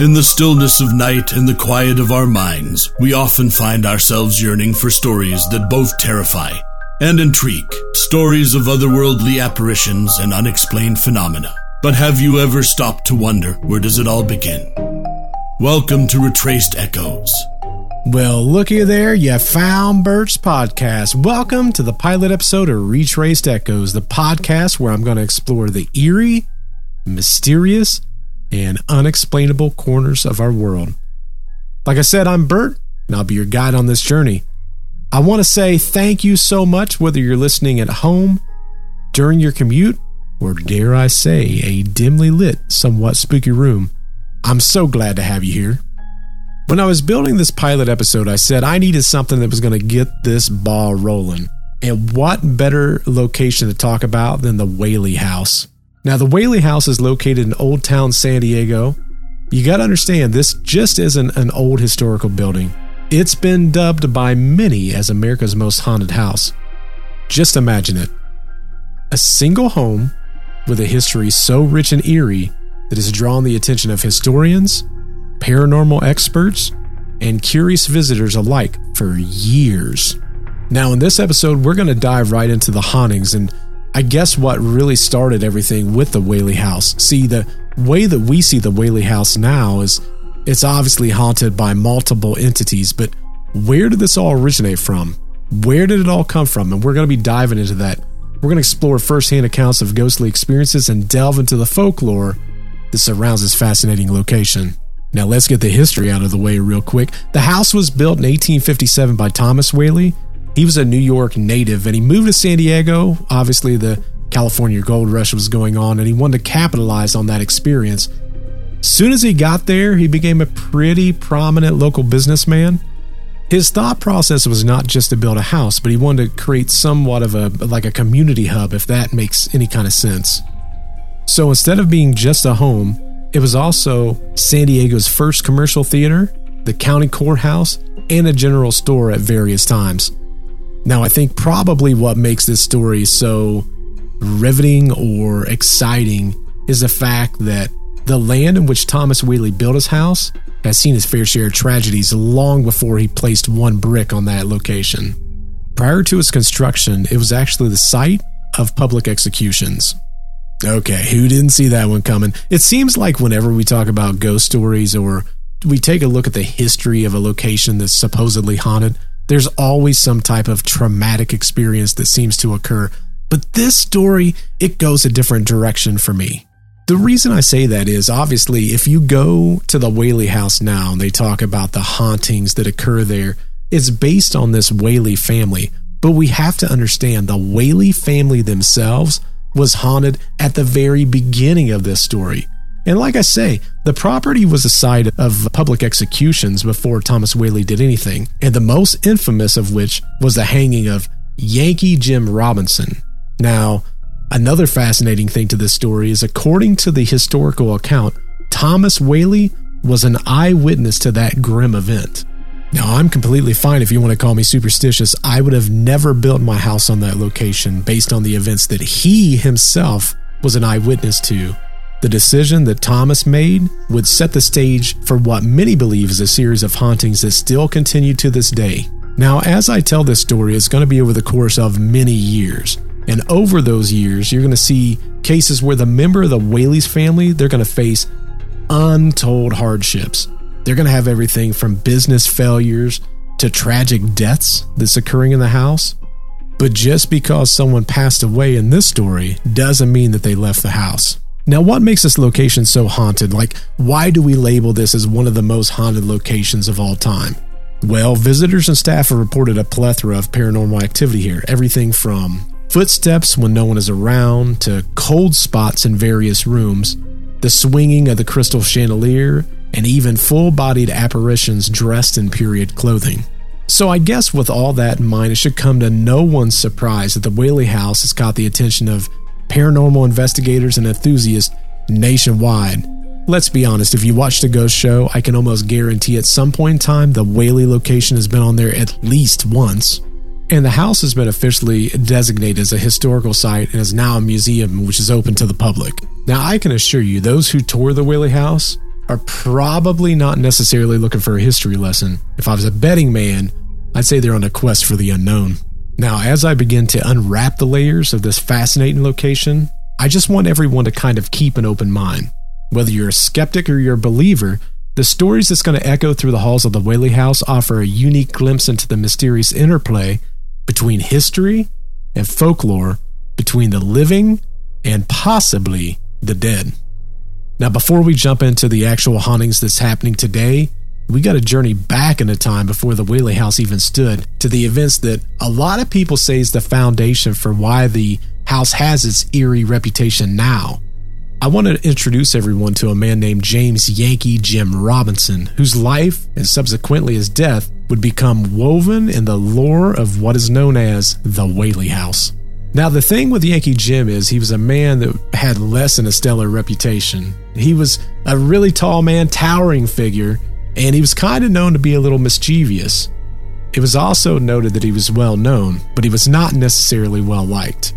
In the stillness of night and the quiet of our minds, we often find ourselves yearning for stories that both terrify and intrigue, stories of otherworldly apparitions and unexplained phenomena. But have you ever stopped to wonder where does it all begin? Welcome to Retraced Echoes. Well, looky there, you found Bert's podcast. Welcome to the pilot episode of Retraced Echoes, the podcast where I'm going to explore the eerie, mysterious, and unexplainable corners of our world. Like I said, I'm Bert, and I'll be your guide on this journey. I want to say thank you so much, whether you're listening at home, during your commute, or dare I say, a dimly lit, somewhat spooky room. I'm so glad to have you here. When I was building this pilot episode, I said I needed something that was going to get this ball rolling. And what better location to talk about than the Whaley House? Now, the Whaley House is located in Old Town San Diego. You got to understand, this just isn't an old historical building. It's been dubbed by many as America's most haunted house. Just imagine it a single home with a history so rich and eerie that has drawn the attention of historians, paranormal experts, and curious visitors alike for years. Now, in this episode, we're going to dive right into the hauntings and I guess what really started everything with the Whaley House. See, the way that we see the Whaley House now is it's obviously haunted by multiple entities, but where did this all originate from? Where did it all come from? And we're going to be diving into that. We're going to explore firsthand accounts of ghostly experiences and delve into the folklore that surrounds this fascinating location. Now, let's get the history out of the way real quick. The house was built in 1857 by Thomas Whaley he was a New York native and he moved to San Diego. Obviously, the California gold rush was going on and he wanted to capitalize on that experience. Soon as he got there, he became a pretty prominent local businessman. His thought process was not just to build a house, but he wanted to create somewhat of a like a community hub if that makes any kind of sense. So instead of being just a home, it was also San Diego's first commercial theater, the county courthouse, and a general store at various times. Now, I think probably what makes this story so riveting or exciting is the fact that the land in which Thomas Whaley built his house has seen his fair share of tragedies long before he placed one brick on that location. Prior to its construction, it was actually the site of public executions. Okay, who didn't see that one coming? It seems like whenever we talk about ghost stories or we take a look at the history of a location that's supposedly haunted, there's always some type of traumatic experience that seems to occur. But this story, it goes a different direction for me. The reason I say that is obviously, if you go to the Whaley house now and they talk about the hauntings that occur there, it's based on this Whaley family. But we have to understand the Whaley family themselves was haunted at the very beginning of this story. And like I say, the property was a site of public executions before Thomas Whaley did anything, and the most infamous of which was the hanging of Yankee Jim Robinson. Now, another fascinating thing to this story is according to the historical account, Thomas Whaley was an eyewitness to that grim event. Now, I'm completely fine if you want to call me superstitious. I would have never built my house on that location based on the events that he himself was an eyewitness to the decision that Thomas made would set the stage for what many believe is a series of hauntings that still continue to this day. Now, as I tell this story, it's going to be over the course of many years. And over those years, you're going to see cases where the member of the Whaley's family, they're going to face untold hardships. They're going to have everything from business failures to tragic deaths that's occurring in the house. But just because someone passed away in this story doesn't mean that they left the house. Now, what makes this location so haunted? Like, why do we label this as one of the most haunted locations of all time? Well, visitors and staff have reported a plethora of paranormal activity here. Everything from footsteps when no one is around to cold spots in various rooms, the swinging of the crystal chandelier, and even full bodied apparitions dressed in period clothing. So, I guess with all that in mind, it should come to no one's surprise that the Whaley House has caught the attention of paranormal investigators and enthusiasts nationwide. Let's be honest, if you watch the ghost show, I can almost guarantee at some point in time the Whaley location has been on there at least once. And the house has been officially designated as a historical site and is now a museum which is open to the public. Now, I can assure you, those who tour the Whaley house are probably not necessarily looking for a history lesson. If I was a betting man, I'd say they're on a quest for the unknown. Now, as I begin to unwrap the layers of this fascinating location, I just want everyone to kind of keep an open mind. Whether you're a skeptic or you're a believer, the stories that's going to echo through the halls of the Whaley House offer a unique glimpse into the mysterious interplay between history and folklore, between the living and possibly the dead. Now, before we jump into the actual hauntings that's happening today, we got to journey back in a time before the Whaley House even stood to the events that a lot of people say is the foundation for why the house has its eerie reputation now. I want to introduce everyone to a man named James Yankee Jim Robinson, whose life and subsequently his death would become woven in the lore of what is known as the Whaley House. Now, the thing with Yankee Jim is he was a man that had less than a stellar reputation. He was a really tall man, towering figure, and he was kind of known to be a little mischievous. It was also noted that he was well known, but he was not necessarily well liked.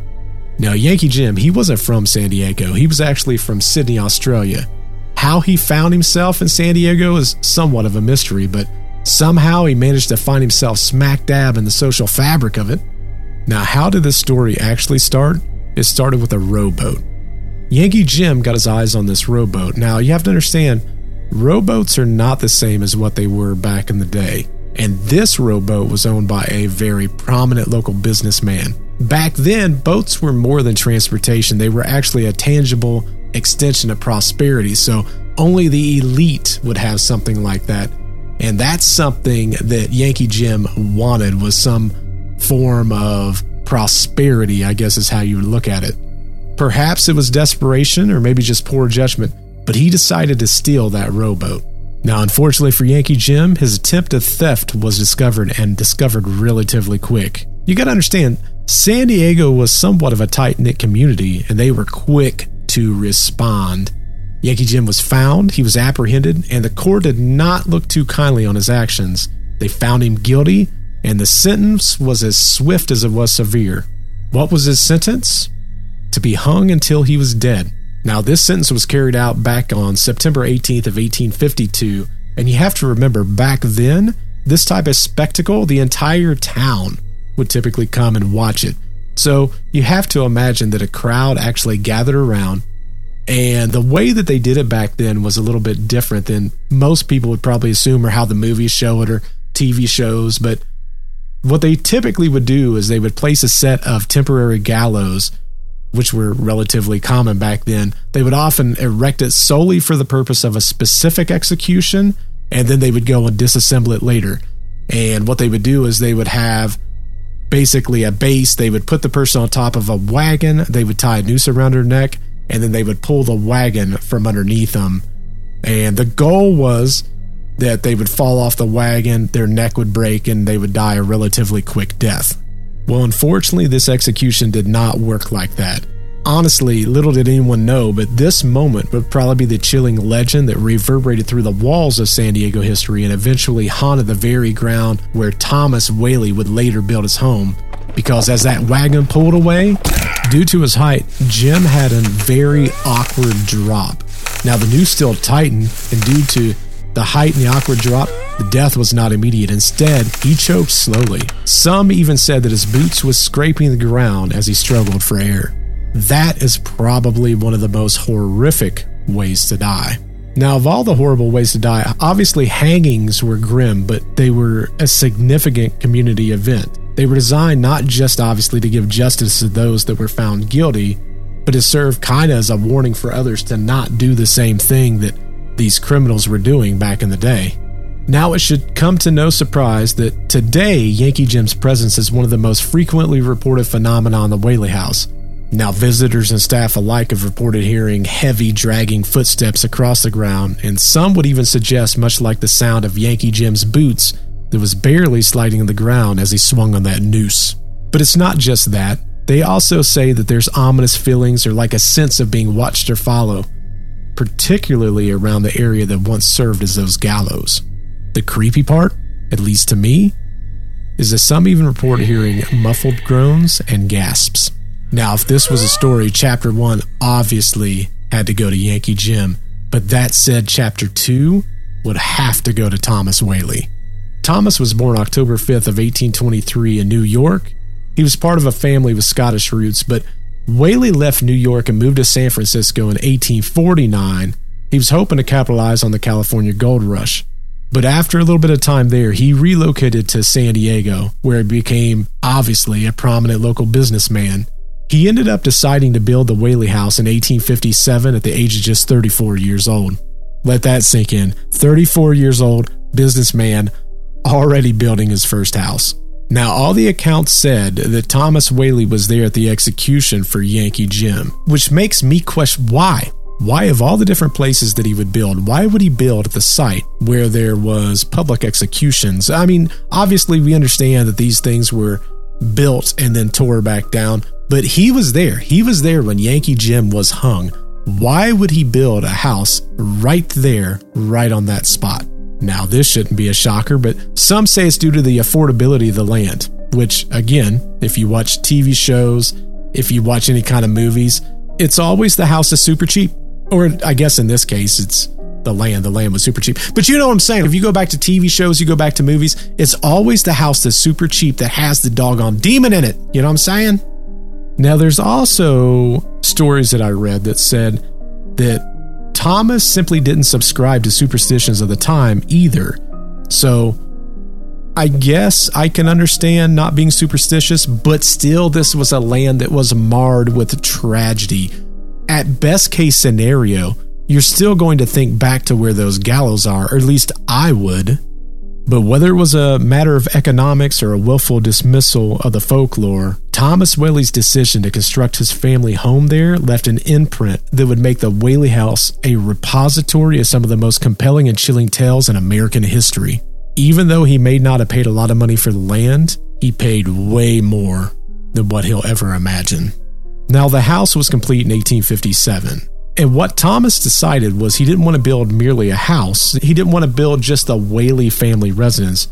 Now, Yankee Jim, he wasn't from San Diego. He was actually from Sydney, Australia. How he found himself in San Diego is somewhat of a mystery, but somehow he managed to find himself smack dab in the social fabric of it. Now, how did this story actually start? It started with a rowboat. Yankee Jim got his eyes on this rowboat. Now, you have to understand, rowboats are not the same as what they were back in the day. And this rowboat was owned by a very prominent local businessman. Back then, boats were more than transportation, they were actually a tangible extension of prosperity. So only the elite would have something like that. And that's something that Yankee Jim wanted was some form of prosperity, I guess is how you would look at it. Perhaps it was desperation or maybe just poor judgment, but he decided to steal that rowboat. Now, unfortunately for Yankee Jim, his attempt at theft was discovered and discovered relatively quick. You gotta understand, San Diego was somewhat of a tight knit community, and they were quick to respond. Yankee Jim was found, he was apprehended, and the court did not look too kindly on his actions. They found him guilty, and the sentence was as swift as it was severe. What was his sentence? To be hung until he was dead. Now, this sentence was carried out back on September 18th of 1852, and you have to remember back then, this type of spectacle, the entire town would typically come and watch it. So you have to imagine that a crowd actually gathered around, and the way that they did it back then was a little bit different than most people would probably assume or how the movies show it or TV shows. But what they typically would do is they would place a set of temporary gallows which were relatively common back then, they would often erect it solely for the purpose of a specific execution, and then they would go and disassemble it later. And what they would do is they would have basically a base, they would put the person on top of a wagon, they would tie a noose around her neck, and then they would pull the wagon from underneath them. And the goal was that they would fall off the wagon, their neck would break, and they would die a relatively quick death. Well, unfortunately, this execution did not work like that. Honestly, little did anyone know, but this moment would probably be the chilling legend that reverberated through the walls of San Diego history and eventually haunted the very ground where Thomas Whaley would later build his home. Because as that wagon pulled away, due to his height, Jim had a very awkward drop. Now, the noose still tightened, and due to the height and the awkward drop, the death was not immediate. Instead, he choked slowly. Some even said that his boots was scraping the ground as he struggled for air. That is probably one of the most horrific ways to die. Now, of all the horrible ways to die, obviously hangings were grim, but they were a significant community event. They were designed not just obviously to give justice to those that were found guilty, but to serve kind of as a warning for others to not do the same thing that these criminals were doing back in the day. Now, it should come to no surprise that today Yankee Jim's presence is one of the most frequently reported phenomena in the Whaley House. Now, visitors and staff alike have reported hearing heavy, dragging footsteps across the ground, and some would even suggest, much like the sound of Yankee Jim's boots that was barely sliding on the ground as he swung on that noose. But it's not just that. They also say that there's ominous feelings or like a sense of being watched or followed, particularly around the area that once served as those gallows. The creepy part, at least to me, is that some even report hearing muffled groans and gasps. Now, if this was a story, chapter one obviously had to go to Yankee Jim, But that said, chapter 2 would have to go to Thomas Whaley. Thomas was born October 5th of 1823 in New York. He was part of a family with Scottish roots, but Whaley left New York and moved to San Francisco in 1849. He was hoping to capitalize on the California gold rush. But after a little bit of time there, he relocated to San Diego, where he became, obviously, a prominent local businessman. He ended up deciding to build the Whaley House in 1857 at the age of just 34 years old. Let that sink in. 34 years old, businessman, already building his first house. Now, all the accounts said that Thomas Whaley was there at the execution for Yankee Jim, which makes me question why. Why, of all the different places that he would build, why would he build at the site where there was public executions? I mean, obviously, we understand that these things were built and then tore back down, but he was there. He was there when Yankee Jim was hung. Why would he build a house right there, right on that spot? Now, this shouldn't be a shocker, but some say it's due to the affordability of the land, which, again, if you watch TV shows, if you watch any kind of movies, it's always the house is super cheap. Or I guess in this case, it's the land. The land was super cheap. But you know what I'm saying? If you go back to TV shows, you go back to movies, it's always the house that's super cheap that has the doggone demon in it. You know what I'm saying? Now, there's also stories that I read that said that Thomas simply didn't subscribe to superstitions of the time either. So I guess I can understand not being superstitious, but still, this was a land that was marred with tragedy. At best case scenario, you're still going to think back to where those gallows are, or at least I would. But whether it was a matter of economics or a willful dismissal of the folklore, Thomas Whaley's decision to construct his family home there left an imprint that would make the Whaley House a repository of some of the most compelling and chilling tales in American history. Even though he may not have paid a lot of money for the land, he paid way more than what he'll ever imagine. Now, the house was complete in 1857. And what Thomas decided was he didn't want to build merely a house. He didn't want to build just a Whaley family residence.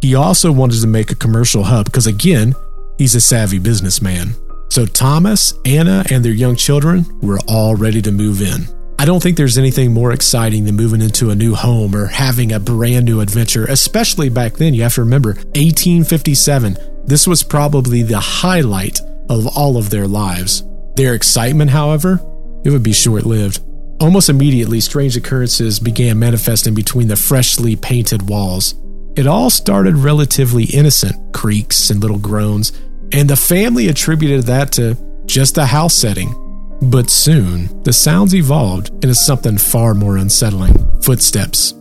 He also wanted to make a commercial hub because, again, he's a savvy businessman. So Thomas, Anna, and their young children were all ready to move in. I don't think there's anything more exciting than moving into a new home or having a brand new adventure, especially back then. You have to remember, 1857, this was probably the highlight of all of their lives. Their excitement, however, it would be short lived. Almost immediately, strange occurrences began manifesting between the freshly painted walls. It all started relatively innocent creaks and little groans, and the family attributed that to just a house setting. But soon, the sounds evolved into something far more unsettling footsteps.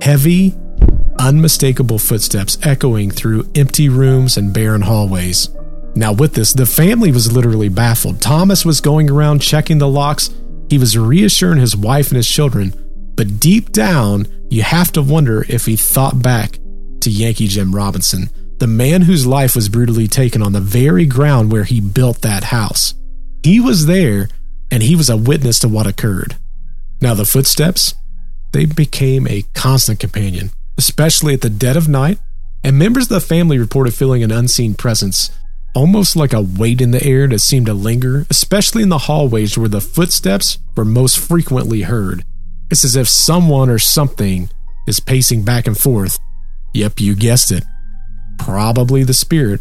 Heavy, unmistakable footsteps echoing through empty rooms and barren hallways. Now, with this, the family was literally baffled. Thomas was going around checking the locks. He was reassuring his wife and his children. But deep down, you have to wonder if he thought back to Yankee Jim Robinson, the man whose life was brutally taken on the very ground where he built that house. He was there, and he was a witness to what occurred. Now, the footsteps, they became a constant companion, especially at the dead of night, and members of the family reported feeling an unseen presence almost like a weight in the air that seemed to linger, especially in the hallways where the footsteps were most frequently heard. It's as if someone or something is pacing back and forth. Yep, you guessed it. Probably the spirit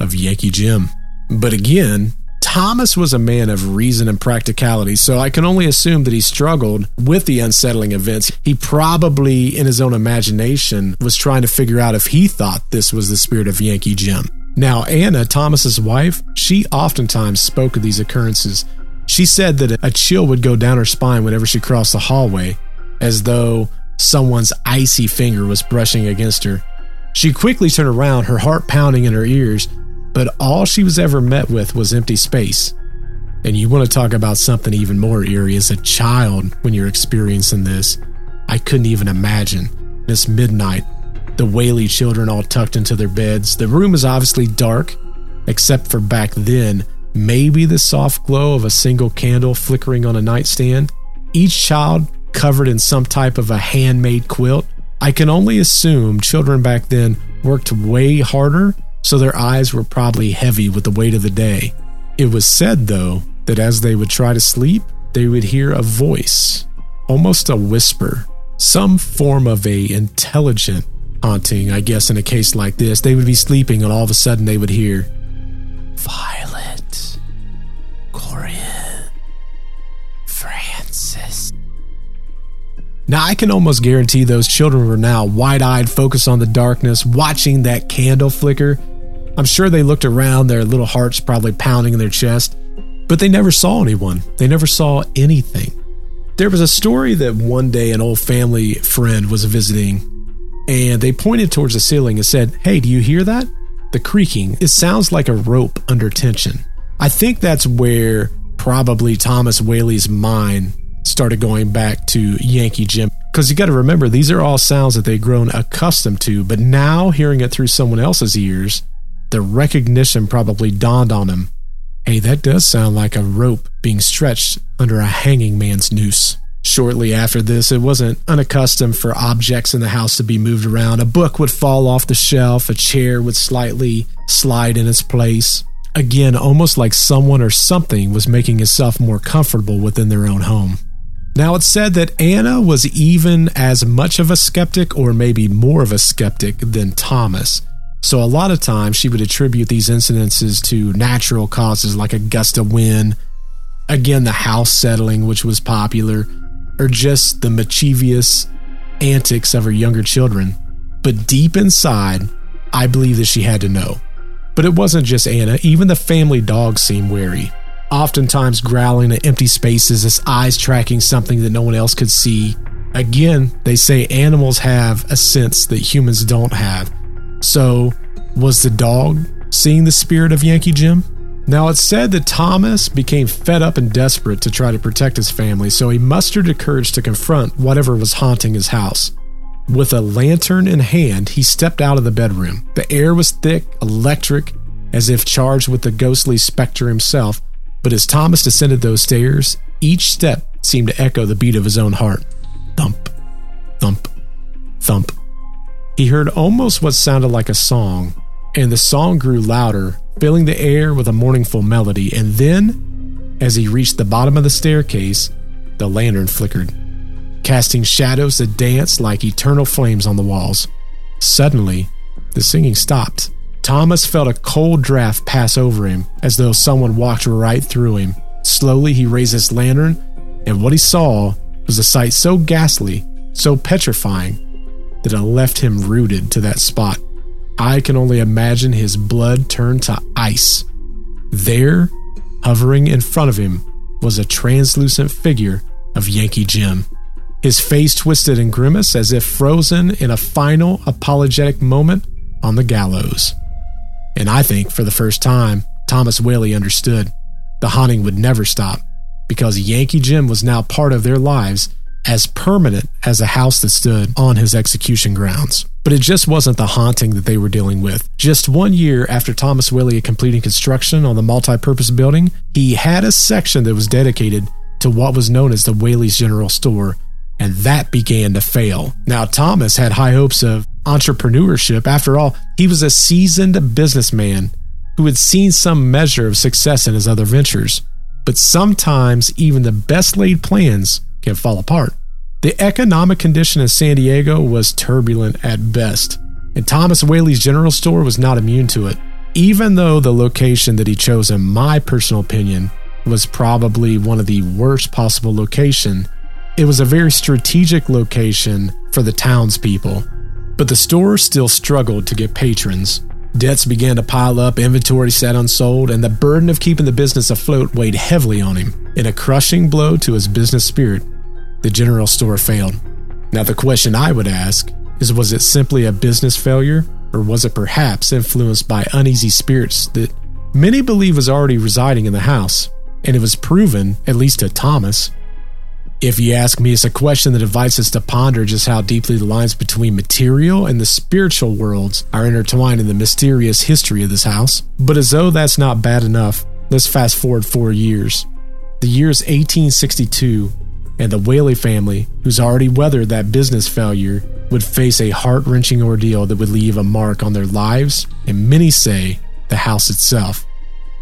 of Yankee Jim. But again, Thomas was a man of reason and practicality, so I can only assume that he struggled with the unsettling events. He probably, in his own imagination, was trying to figure out if he thought this was the spirit of Yankee Jim. Now, Anna, Thomas's wife, she oftentimes spoke of these occurrences. She said that a chill would go down her spine whenever she crossed the hallway, as though someone's icy finger was brushing against her. She quickly turned around, her heart pounding in her ears, but all she was ever met with was empty space. And you want to talk about something even more eerie as a child when you're experiencing this. I couldn't even imagine. This midnight, the Whaley children all tucked into their beds. The room is obviously dark, except for back then, maybe the soft glow of a single candle flickering on a nightstand. Each child covered in some type of a handmade quilt. I can only assume children back then worked way harder, so their eyes were probably heavy with the weight of the day. It was said, though, that as they would try to sleep, they would hear a voice almost a whisper, some form of a intelligent haunting, I guess in a case like this. They would be sleeping and all of a sudden they would hear Violet, Corinne, Francis. Now, I can almost guarantee those children were now wide eyed, focused on the darkness, watching that candle flicker. I'm sure they looked around, their little hearts probably pounding in their chest, but they never saw anyone. They never saw anything. There was a story that one day an old family friend was visiting, and they pointed towards the ceiling and said, Hey, do you hear that? The creaking. It sounds like a rope under tension. I think that's where probably Thomas Whaley's mind started going back to Yankee Jim. Because you got to remember, these are all sounds that they've grown accustomed to, but now hearing it through someone else's ears, the recognition probably dawned on him. Hey, that does sound like a rope being stretched under a hanging man's noose. Shortly after this, it wasn't unaccustomed for objects in the house to be moved around. A book would fall off the shelf, a chair would slightly slide in its place. Again, almost like someone or something was making itself more comfortable within their own home. Now, it's said that Anna was even as much of a skeptic, or maybe more of a skeptic, than Thomas. So, a lot of times she would attribute these incidences to natural causes like a gust of wind, again, the house settling, which was popular, or just the mischievous antics of her younger children. But deep inside, I believe that she had to know. But it wasn't just Anna, even the family dog seemed wary, oftentimes growling at empty spaces, its eyes tracking something that no one else could see. Again, they say animals have a sense that humans don't have. So, was the dog seeing the spirit of Yankee Jim? Now, it's said that Thomas became fed up and desperate to try to protect his family, so he mustered the courage to confront whatever was haunting his house. With a lantern in hand, he stepped out of the bedroom. The air was thick, electric, as if charged with the ghostly specter himself, but as Thomas descended those stairs, each step seemed to echo the beat of his own heart. Thump, thump, thump. He heard almost what sounded like a song, and the song grew louder, filling the air with a mournful melody. And then, as he reached the bottom of the staircase, the lantern flickered, casting shadows that danced like eternal flames on the walls. Suddenly, the singing stopped. Thomas felt a cold draft pass over him, as though someone walked right through him. Slowly, he raised his lantern, and what he saw was a sight so ghastly, so petrifying, that it left him rooted to that spot. I can only imagine his blood turned to ice. There, hovering in front of him, was a translucent figure of Yankee Jim. His face twisted in grimace as if frozen in a final apologetic moment on the gallows. And I think for the first time, Thomas Whaley understood the haunting would never stop because Yankee Jim was now part of their lives as permanent as a house that stood on his execution grounds. But it just wasn't the haunting that they were dealing with. Just one year after Thomas had completed construction on the multi purpose building, he had a section that was dedicated to what was known as the Whaley's General Store, and that began to fail. Now, Thomas had high hopes of entrepreneurship. After all, he was a seasoned businessman who had seen some measure of success in his other ventures. But sometimes even the best laid plans can fall apart. The economic condition in San Diego was turbulent at best, and Thomas Whaley's general store was not immune to it. Even though the location that he chose, in my personal opinion, was probably one of the worst possible location, it was a very strategic location for the townspeople. But the store still struggled to get patrons. Debts began to pile up, inventory sat unsold, and the burden of keeping the business afloat weighed heavily on him. In a crushing blow to his business spirit, the general store failed. Now, the question I would ask is was it simply a business failure, or was it perhaps influenced by uneasy spirits that many believe was already residing in the house? And it was proven, at least to Thomas. If you ask me, it's a question that invites us to ponder just how deeply the lines between material and the spiritual worlds are intertwined in the mysterious history of this house. But as though that's not bad enough, let's fast forward four years. The year is 1862, and the Whaley family, who's already weathered that business failure, would face a heart wrenching ordeal that would leave a mark on their lives, and many say the house itself.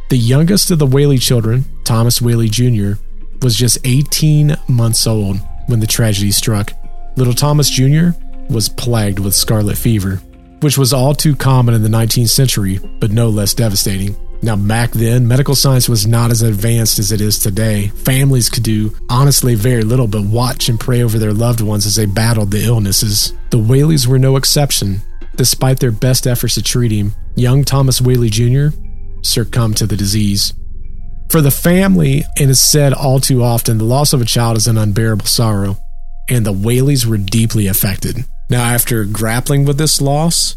The youngest of the Whaley children, Thomas Whaley Jr., was just 18 months old when the tragedy struck. Little Thomas Jr. was plagued with scarlet fever, which was all too common in the 19th century, but no less devastating. Now, back then, medical science was not as advanced as it is today. Families could do honestly very little but watch and pray over their loved ones as they battled the illnesses. The Whaleys were no exception. Despite their best efforts to treat him, young Thomas Whaley Jr. succumbed to the disease. For the family, and it's said all too often, the loss of a child is an unbearable sorrow, and the Whaleys were deeply affected. Now, after grappling with this loss,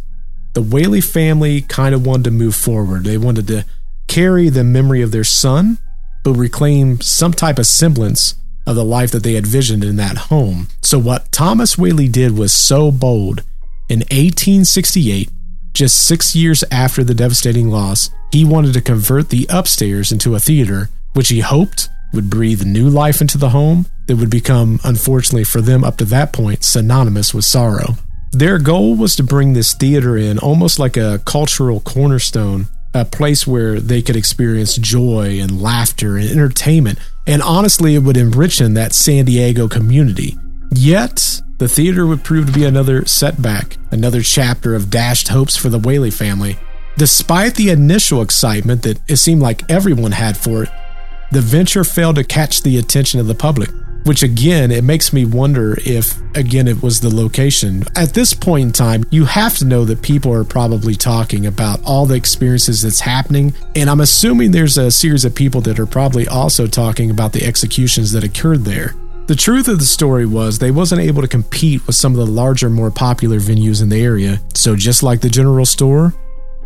the Whaley family kind of wanted to move forward. They wanted to carry the memory of their son, but reclaim some type of semblance of the life that they had visioned in that home. So, what Thomas Whaley did was so bold. In 1868, just six years after the devastating loss, he wanted to convert the upstairs into a theater, which he hoped would breathe new life into the home that would become, unfortunately for them up to that point, synonymous with sorrow. Their goal was to bring this theater in almost like a cultural cornerstone, a place where they could experience joy and laughter and entertainment. And honestly, it would enrich in that San Diego community. Yet, the theater would prove to be another setback, another chapter of dashed hopes for the Whaley family. Despite the initial excitement that it seemed like everyone had for it, the venture failed to catch the attention of the public which again, it makes me wonder if, again, it was the location. At this point in time, you have to know that people are probably talking about all the experiences that's happening. And I'm assuming there's a series of people that are probably also talking about the executions that occurred there. The truth of the story was they wasn't able to compete with some of the larger, more popular venues in the area. So just like the general store,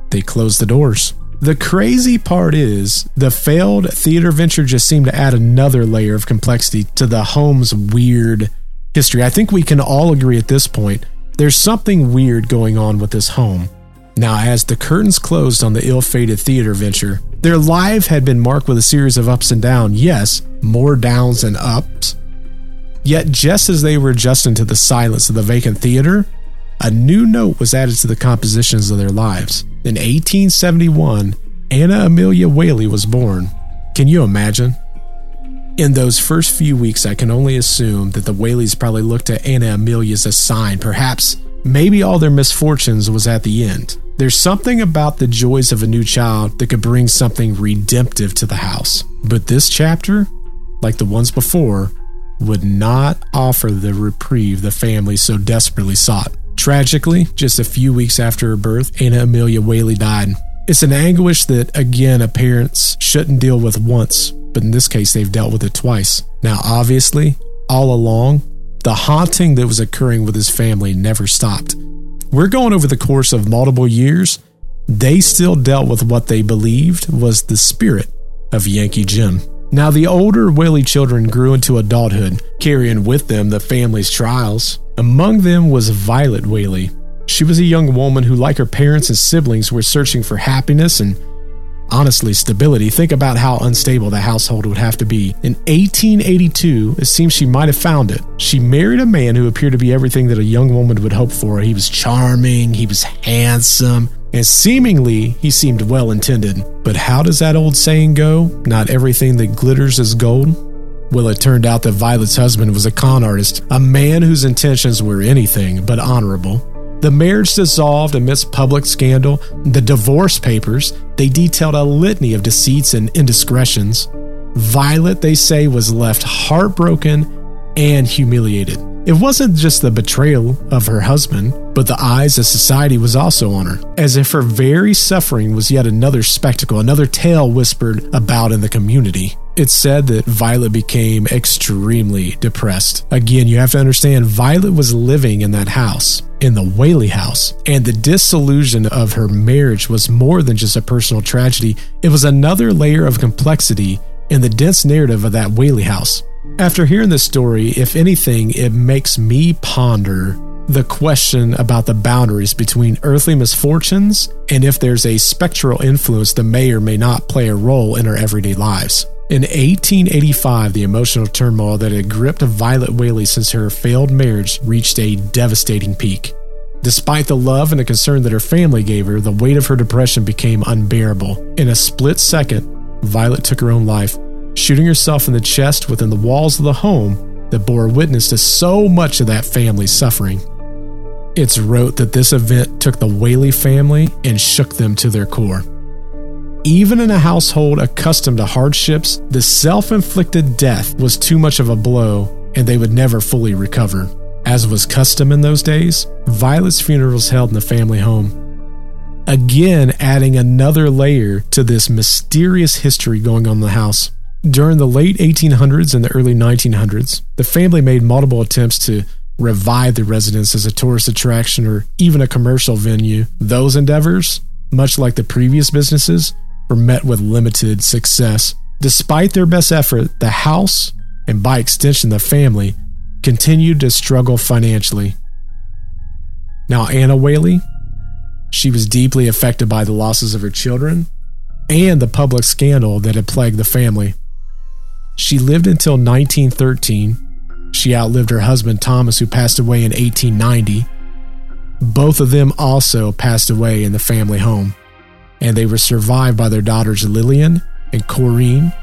they closed the doors. The crazy part is, the failed theater venture just seemed to add another layer of complexity to the home's weird history. I think we can all agree at this point there's something weird going on with this home. Now, as the curtains closed on the ill fated theater venture, their life had been marked with a series of ups and downs. Yes, more downs than ups. Yet, just as they were adjusting to the silence of the vacant theater, a new note was added to the compositions of their lives. In 1871, Anna Amelia Whaley was born. Can you imagine? In those first few weeks, I can only assume that the Whaleys probably looked at Anna Amelia as a sign. Perhaps, maybe all their misfortunes was at the end. There's something about the joys of a new child that could bring something redemptive to the house. But this chapter, like the ones before, would not offer the reprieve the family so desperately sought. Tragically, just a few weeks after her birth, Anna Amelia Whaley died. It's an anguish that, again, a parents shouldn't deal with once, but in this case, they've dealt with it twice. Now, obviously, all along, the haunting that was occurring with his family never stopped. We're going over the course of multiple years. They still dealt with what they believed was the spirit of Yankee Jim. Now, the older Whaley children grew into adulthood, carrying with them the family's trials. Among them was Violet Whaley. She was a young woman who, like her parents and siblings, were searching for happiness and honestly stability. Think about how unstable the household would have to be. In 1882, it seems she might have found it. She married a man who appeared to be everything that a young woman would hope for. He was charming, he was handsome, and seemingly he seemed well intended. But how does that old saying go? Not everything that glitters is gold? Well, it turned out that Violet's husband was a con artist, a man whose intentions were anything but honorable. The marriage dissolved amidst public scandal. The divorce papers, they detailed a litany of deceits and indiscretions. Violet, they say, was left heartbroken and humiliated. It wasn't just the betrayal of her husband, but the eyes of society was also on her, as if her very suffering was yet another spectacle, another tale whispered about in the community. It's said that Violet became extremely depressed. Again, you have to understand, Violet was living in that house, in the Whaley house, and the disillusion of her marriage was more than just a personal tragedy, it was another layer of complexity in the dense narrative of that Whaley house. After hearing this story, if anything, it makes me ponder the question about the boundaries between earthly misfortunes and if there's a spectral influence that may or may not play a role in our everyday lives. In 1885, the emotional turmoil that had gripped Violet Whaley since her failed marriage reached a devastating peak. Despite the love and the concern that her family gave her, the weight of her depression became unbearable. In a split second, Violet took her own life shooting herself in the chest within the walls of the home that bore witness to so much of that family's suffering. It's wrote that this event took the Whaley family and shook them to their core. Even in a household accustomed to hardships, the self inflicted death was too much of a blow and they would never fully recover. As was custom in those days, Violet's funeral was held in the family home. Again, adding another layer to this mysterious history going on in the house. During the late 1800s and the early 1900s, the family made multiple attempts to revive the residence as a tourist attraction or even a commercial venue. Those endeavors, much like the previous businesses, were met with limited success. Despite their best effort, the house, and by extension the family, continued to struggle financially. Now, Anna Whaley, she was deeply affected by the losses of her children and the public scandal that had plagued the family. She lived until 1913. She outlived her husband Thomas, who passed away in 1890. Both of them also passed away in the family home, and they were survived by their daughters Lillian and Corinne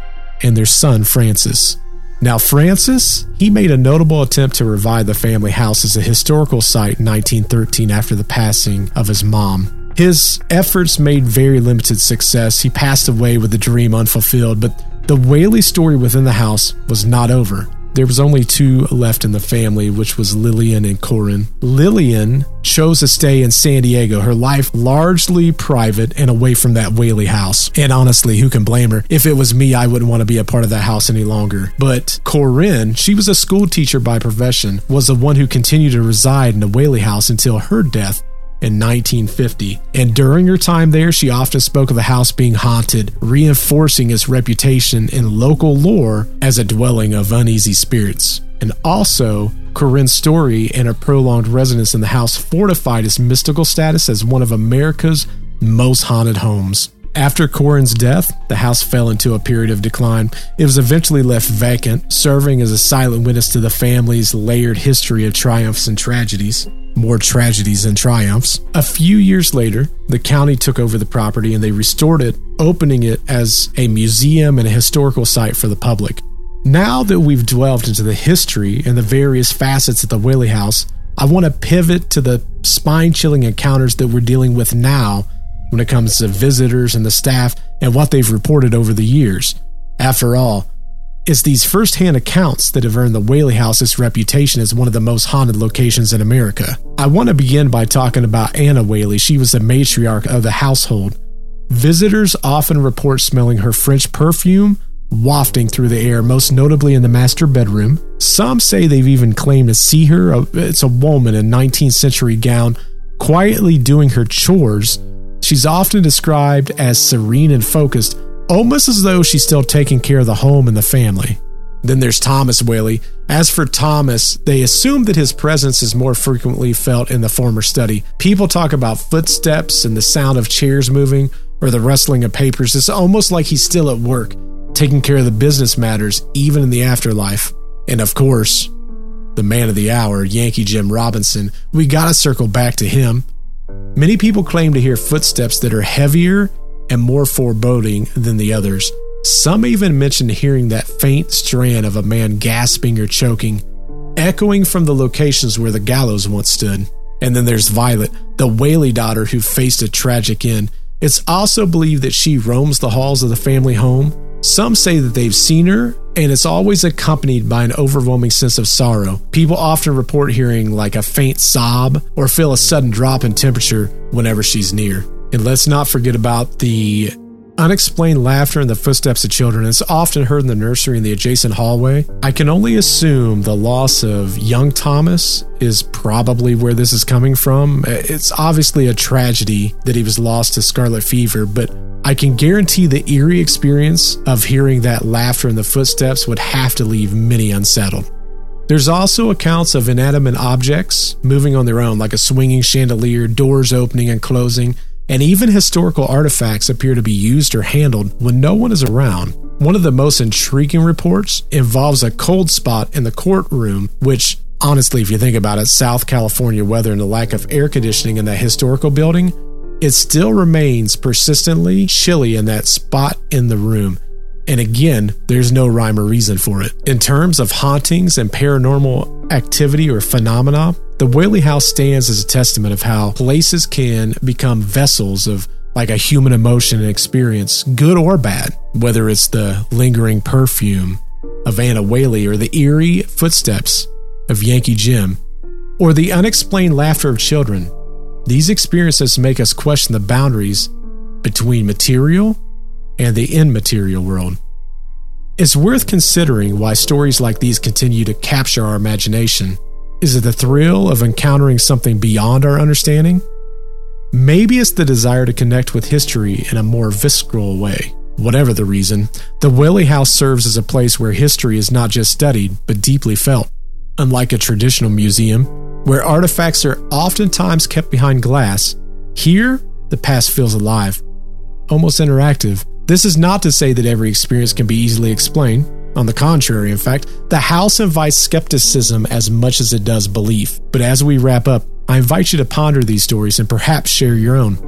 and their son Francis. Now, Francis, he made a notable attempt to revive the family house as a historical site in 1913 after the passing of his mom. His efforts made very limited success. He passed away with the dream unfulfilled, but the Whaley story within the house was not over. There was only two left in the family, which was Lillian and Corinne. Lillian chose to stay in San Diego, her life largely private and away from that Whaley house. And honestly, who can blame her? If it was me, I wouldn't want to be a part of that house any longer. But Corinne, she was a school teacher by profession, was the one who continued to reside in the Whaley house until her death in 1950. And during her time there, she often spoke of the house being haunted, reinforcing its reputation in local lore as a dwelling of uneasy spirits. And also, Corinne's story and her prolonged residence in the house fortified its mystical status as one of America's most haunted homes. After Corinne's death, the house fell into a period of decline. It was eventually left vacant, serving as a silent witness to the family's layered history of triumphs and tragedies. More tragedies than triumphs. A few years later, the county took over the property and they restored it, opening it as a museum and a historical site for the public. Now that we've delved into the history and the various facets of the Whaley House, I want to pivot to the spine chilling encounters that we're dealing with now when it comes to visitors and the staff and what they've reported over the years. After all, it's these first-hand accounts that have earned the Whaley House its reputation as one of the most haunted locations in America. I want to begin by talking about Anna Whaley. She was the matriarch of the household. Visitors often report smelling her French perfume wafting through the air, most notably in the master bedroom. Some say they've even claimed to see her. Uh, it's a woman in 19th century gown quietly doing her chores She's often described as serene and focused, Oh, almost as though she's still taking care of the home and the family. Then there's Thomas Whaley. As for Thomas, they assume that his presence is more frequently felt in the former study. People talk about footsteps and the sound of chairs moving or the rustling of papers. It's almost like he's still at work, taking care of the business matters, even in the afterlife. And of course, the man of the hour, Yankee Jim Robinson. We gotta circle back to him. Many people claim to hear footsteps that are heavier and more foreboding than the others. Some even mention hearing that faint strand of a man gasping or choking, echoing from the locations where the gallows once stood. And then there's Violet, the Whaley daughter who faced a tragic end. It's also believed that she roams the halls of the family home. Some say that they've seen her and it's always accompanied by an overwhelming sense of sorrow. People often report hearing like a faint sob or feel a sudden drop in temperature whenever she's near. And let's not forget about the unexplained laughter and the footsteps of children. It's often heard in the nursery in the adjacent hallway. I can only assume the loss of young Thomas is probably where this is coming from. It's obviously a tragedy that he was lost to scarlet fever, but I can guarantee the eerie experience of hearing that laughter and the footsteps would have to leave many unsettled. There's also accounts of inanimate objects moving on their own, like a swinging chandelier, doors opening and closing, and even historical artifacts appear to be used or handled when no one is around. One of the most intriguing reports involves a cold spot in the courtroom, which, honestly, if you think about it, South California weather and the lack of air conditioning in that historical building it still remains persistently chilly in that spot in the room. And again, there's no rhyme or reason for it. In terms of hauntings and paranormal activity or phenomena, the Whaley House stands as a testament of how places can become vessels of like a human emotion and experience, good or bad, whether it's the lingering perfume of Anna Whaley or the eerie footsteps of Yankee Jim or the unexplained laughter of children. These experiences make us question the boundaries between material and the immaterial world. It's worth considering why stories like these continue to capture our imagination. Is it the thrill of encountering something beyond our understanding? Maybe it's the desire to connect with history in a more visceral way. Whatever the reason, the Whaley House serves as a place where history is not just studied, but deeply felt. Unlike a traditional museum, where artifacts are oftentimes kept behind glass, here the past feels alive, almost interactive. This is not to say that every experience can be easily explained. On the contrary, in fact, the house invites skepticism as much as it does belief. But as we wrap up, I invite you to ponder these stories and perhaps share your own.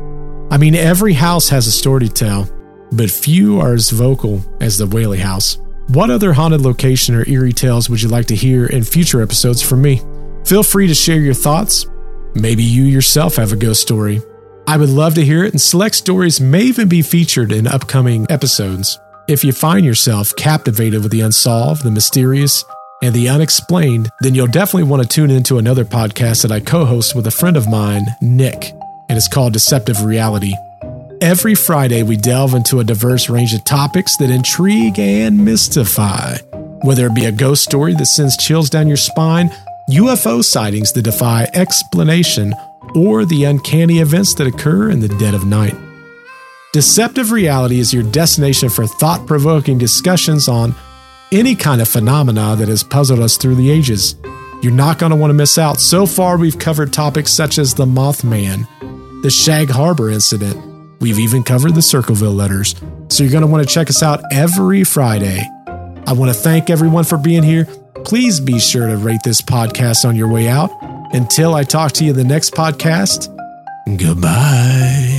I mean, every house has a story to tell, but few are as vocal as the Whaley House. What other haunted location or eerie tales would you like to hear in future episodes from me? Feel free to share your thoughts. Maybe you yourself have a ghost story. I would love to hear it, and select stories may even be featured in upcoming episodes. If you find yourself captivated with the unsolved, the mysterious, and the unexplained, then you'll definitely want to tune into another podcast that I co host with a friend of mine, Nick, and it's called Deceptive Reality. Every Friday, we delve into a diverse range of topics that intrigue and mystify. Whether it be a ghost story that sends chills down your spine, UFO sightings that defy explanation, or the uncanny events that occur in the dead of night. Deceptive Reality is your destination for thought provoking discussions on any kind of phenomena that has puzzled us through the ages. You're not going to want to miss out. So far, we've covered topics such as the Mothman, the Shag Harbor incident. We've even covered the Circleville letters. So you're going to want to check us out every Friday. I want to thank everyone for being here. Please be sure to rate this podcast on your way out. Until I talk to you in the next podcast, goodbye.